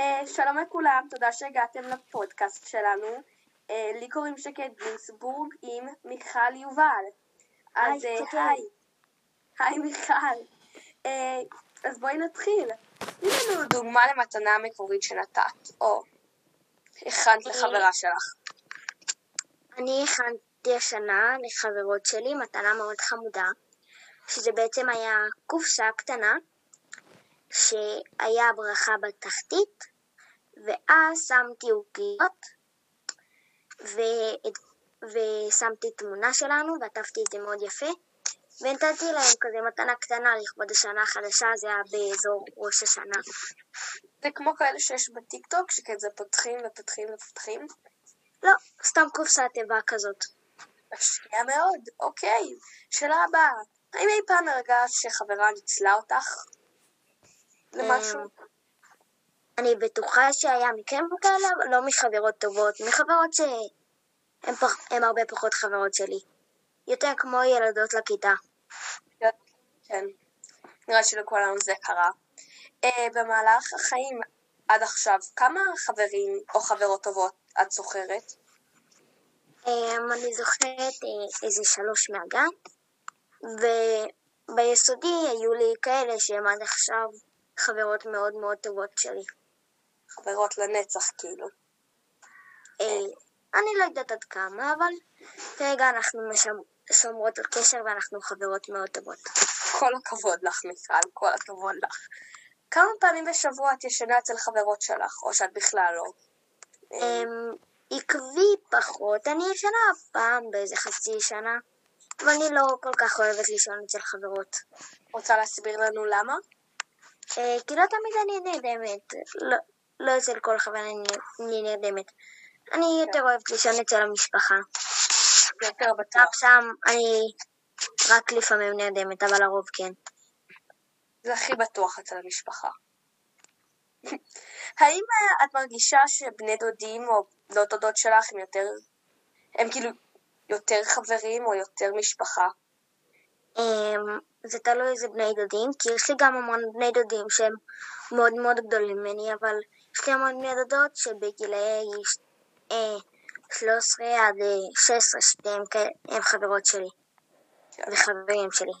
אה, שלום לכולם, תודה שהגעתם לפודקאסט שלנו. אה, לי קוראים שקד גינסבורג עם מיכל יובל. אז היי, אה. היי. היי מיכל. אז בואי נתחיל. תני לנו דוגמה למתנה מקורית שנתת, או הכנת לחברה שלך. אני הכנתי השנה לחברות שלי מתנה מאוד חמודה, שזה בעצם היה קופסה קטנה, שהיה ברכה בתחתית, ואז שמתי עוגיות, ו- ושמתי תמונה שלנו, ועטפתי את זה מאוד יפה, ונתתי להם כזה מתנה קטנה לכבוד השנה החדשה, זה היה באזור ראש השנה. זה כמו כאלה שיש בטיקטוק, שכזה פותחים ופותחים ופותחים. לא, סתם קופסת תיבה כזאת. משקיע מאוד, אוקיי. שאלה הבאה, האם אי פעם הרגשת שחברה ניצלה אותך? למשהו? אמ, אני בטוחה שהיה מקרים כאלה, אבל לא מחברות טובות, מחברות שהן פח, הרבה פחות חברות שלי. יותר כמו ילדות לכיתה. כן. נראה שלכולנו זה קרה. אה, במהלך החיים עד עכשיו, כמה חברים או חברות טובות את זוכרת? אמ, אני זוכרת אה, איזה שלוש מהגן, וביסודי היו לי כאלה שהן עד עכשיו חברות מאוד מאוד טובות שלי. חברות לנצח, כאילו. אה, אני לא יודעת עד כמה, אבל כרגע אנחנו שומרות על קשר ואנחנו חברות מאוד טובות. כל הכבוד לך, מיכל, כל הכבוד לך. כמה פעמים בשבוע את ישנה אצל חברות שלך, או שאת בכלל לא? אמ, עקבי פחות, אני ישנה פעם באיזה חצי שנה, אבל אני לא כל כך אוהבת לישון אצל חברות. רוצה להסביר לנו למה? כי לא תמיד אני נרדמת, לא, לא אצל כל חבר אני, נרדמת. אני יותר אוהבת לישון אצל המשפחה. יותר בטוח. שם אני רק לפעמים נרדמת, אבל לרוב כן. זה הכי בטוח אצל המשפחה. האם את מרגישה שבני דודים או בנות דודות שלך הם יותר, הם כאילו יותר חברים או יותר משפחה? זה תלוי איזה בני דודים, כי יש לי גם המון בני דודים שהם מאוד מאוד גדולים ממני, אבל יש לי המון בני דודות שבגילאי אה, 13 עד אה, 16 שתיהם כ- הם חברות שלי כן. וחברים שלי.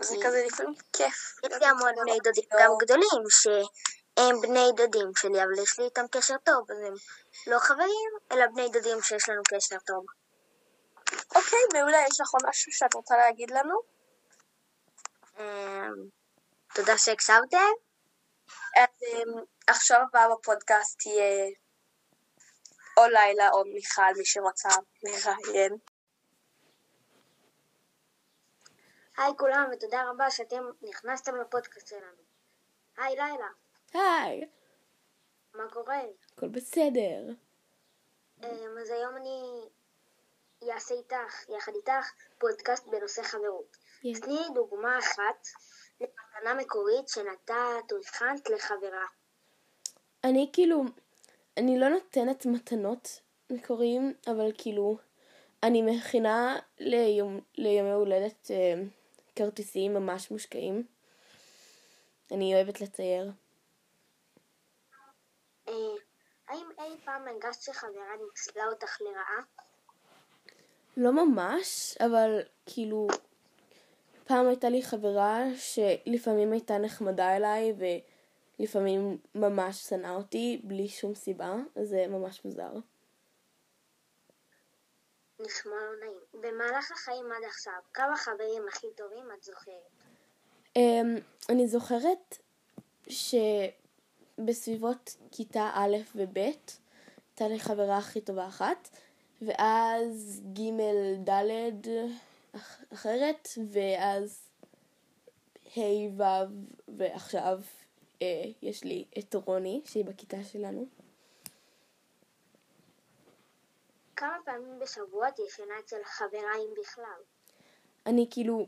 זה כזה לפעמים כיף. יש לי המון בני דודים גם גדולים שהם בני דודים שלי, אבל יש לי איתם קשר טוב, אז הם לא חברים, אלא בני דודים שיש לנו קשר טוב. אוקיי, מעולה, יש לך עוד משהו שאת רוצה להגיד לנו? אמ, תודה שהקשבתם. אז אמ, עכשיו הבאה בפודקאסט תהיה או לילה או מיכל, מי שרוצה לראיין. היי כולם, ותודה רבה שאתם נכנסתם לפודקאסט שלנו. היי לילה, היי, מה קורה? הכל בסדר. אמ, אז היום אני אעשה איתך, יחד איתך, פודקאסט בנושא חברות. תני לי דוגמה אחת למתנה מקורית שנתת או הכנת לחברה. אני כאילו, אני לא נותנת מתנות מקוריים, אבל כאילו, אני מכינה ליום, ליומי הולדת אה, כרטיסים ממש מושקעים. אני אוהבת לצייר. אה, האם אי פעם הרגשת שחברה ניצלה אותך לרעה? לא ממש, אבל כאילו, פעם הייתה לי חברה שלפעמים הייתה נחמדה אליי ולפעמים ממש שנאה אותי בלי שום סיבה, זה ממש מוזר. נשמע לא נעים. במהלך החיים עד עכשיו, כמה חברים הכי טובים את זוכרת? Um, אני זוכרת שבסביבות כיתה א' וב' הייתה לי חברה הכי טובה אחת, ואז ג' ד' אחרת, ואז ה' ו' ועכשיו אה, יש לי את רוני שהיא בכיתה שלנו. כמה פעמים בשבוע את ישנה אצל חברה אם בכלל? אני כאילו...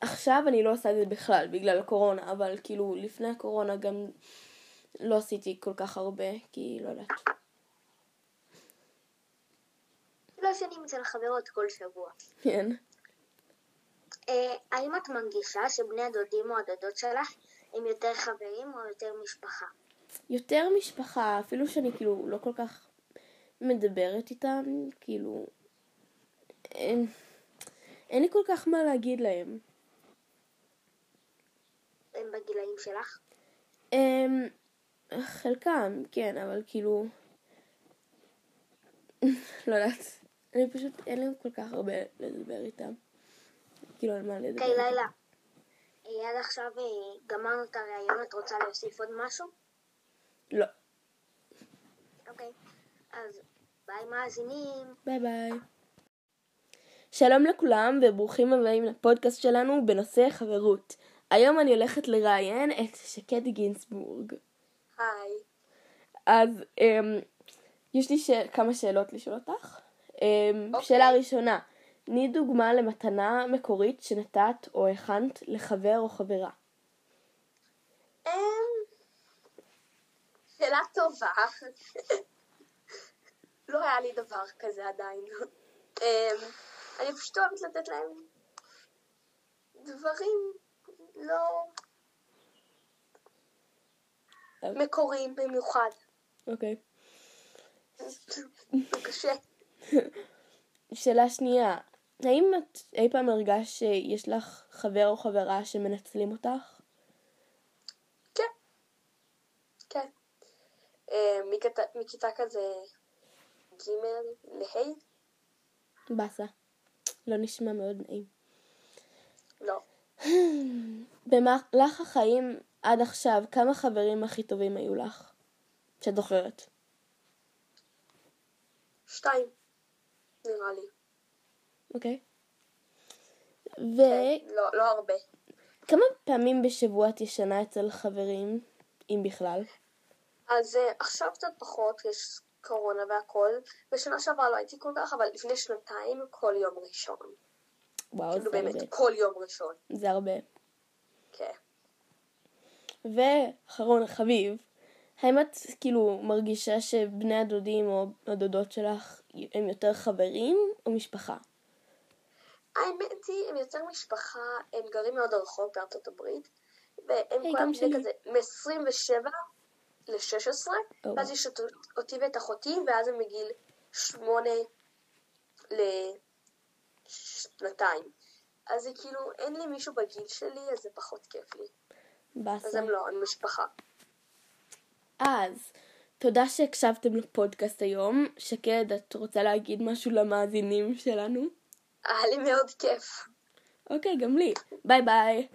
עכשיו אני לא עושה את זה בכלל בגלל הקורונה, אבל כאילו לפני הקורונה גם לא עשיתי כל כך הרבה, כי לא יודעת. לא ישנים אצל חברות כל שבוע. כן. אה, האם את מרגישה שבני הדודים או הדודות שלך הם יותר חברים או יותר משפחה? יותר משפחה, אפילו שאני כאילו לא כל כך מדברת איתם, כאילו... אין, אין לי כל כך מה להגיד להם. הם בגילאים שלך? הם, חלקם, כן, אבל כאילו... לא יודעת. אני פשוט, אין להם כל כך הרבה לדבר איתם. כאילו, על מה לדבר. אוקיי, איתם. לילה. עד עכשיו אה, גמרנו את הראיון, את רוצה להוסיף עוד משהו? לא. אוקיי. אז ביי מאזינים. ביי ביי. שלום לכולם וברוכים הבאים לפודקאסט שלנו בנושא חברות. היום אני הולכת לראיין את שקד גינסבורג. היי. אז um, יש לי ש... כמה שאלות לשאול אותך. Um, אוקיי. שאלה ראשונה, תני דוגמה למתנה מקורית שנתת או הכנת לחבר או חברה. אמ, שאלה טובה. לא היה לי דבר כזה עדיין. אמ, אני פשוט אוהבת לתת להם דברים לא מקוריים במיוחד. אוקיי. זה קשה. שאלה שנייה, האם את אי פעם הרגשת שיש לך חבר או חברה שמנצלים אותך? כן. כן. מכיתה- מכיתה כזה ג' לה'? באסה. לא נשמע מאוד נעים. לא. במהלך החיים עד עכשיו, כמה חברים הכי טובים היו לך? שאת זוכרת. שתיים. נראה לי. אוקיי. כן, לא, לא הרבה. וכמה פעמים בשבוע את ישנה אצל חברים, אם בכלל? אז אה, עכשיו קצת פחות, יש קורונה והכל. בשנה שעברה לא הייתי כל כך, אבל לפני שנתיים כל יום ראשון. וואו, כאילו זה באמת, הרבה. כל יום ראשון. זה הרבה. כן. ואחרון חביב, האם את כאילו מרגישה שבני הדודים או הדודות שלך הם יותר חברים או משפחה? האמת היא, הם יותר משפחה, הם גרים מאוד רחוק בארצות הברית, והם היי, כולם בני. כזה מ-27 ל-16, או. ואז יש אות- אותי ואת אחותי, ואז הם מגיל 8 לשנתיים. אז זה כאילו, אין לי מישהו בגיל שלי, אז זה פחות כיף לי. באסה. אז הם לא, הם משפחה. אז, תודה שהקשבתם לפודקאסט היום. שקד, את רוצה להגיד משהו למאזינים שלנו? היה לי מאוד כיף. אוקיי, גם לי. ביי ביי.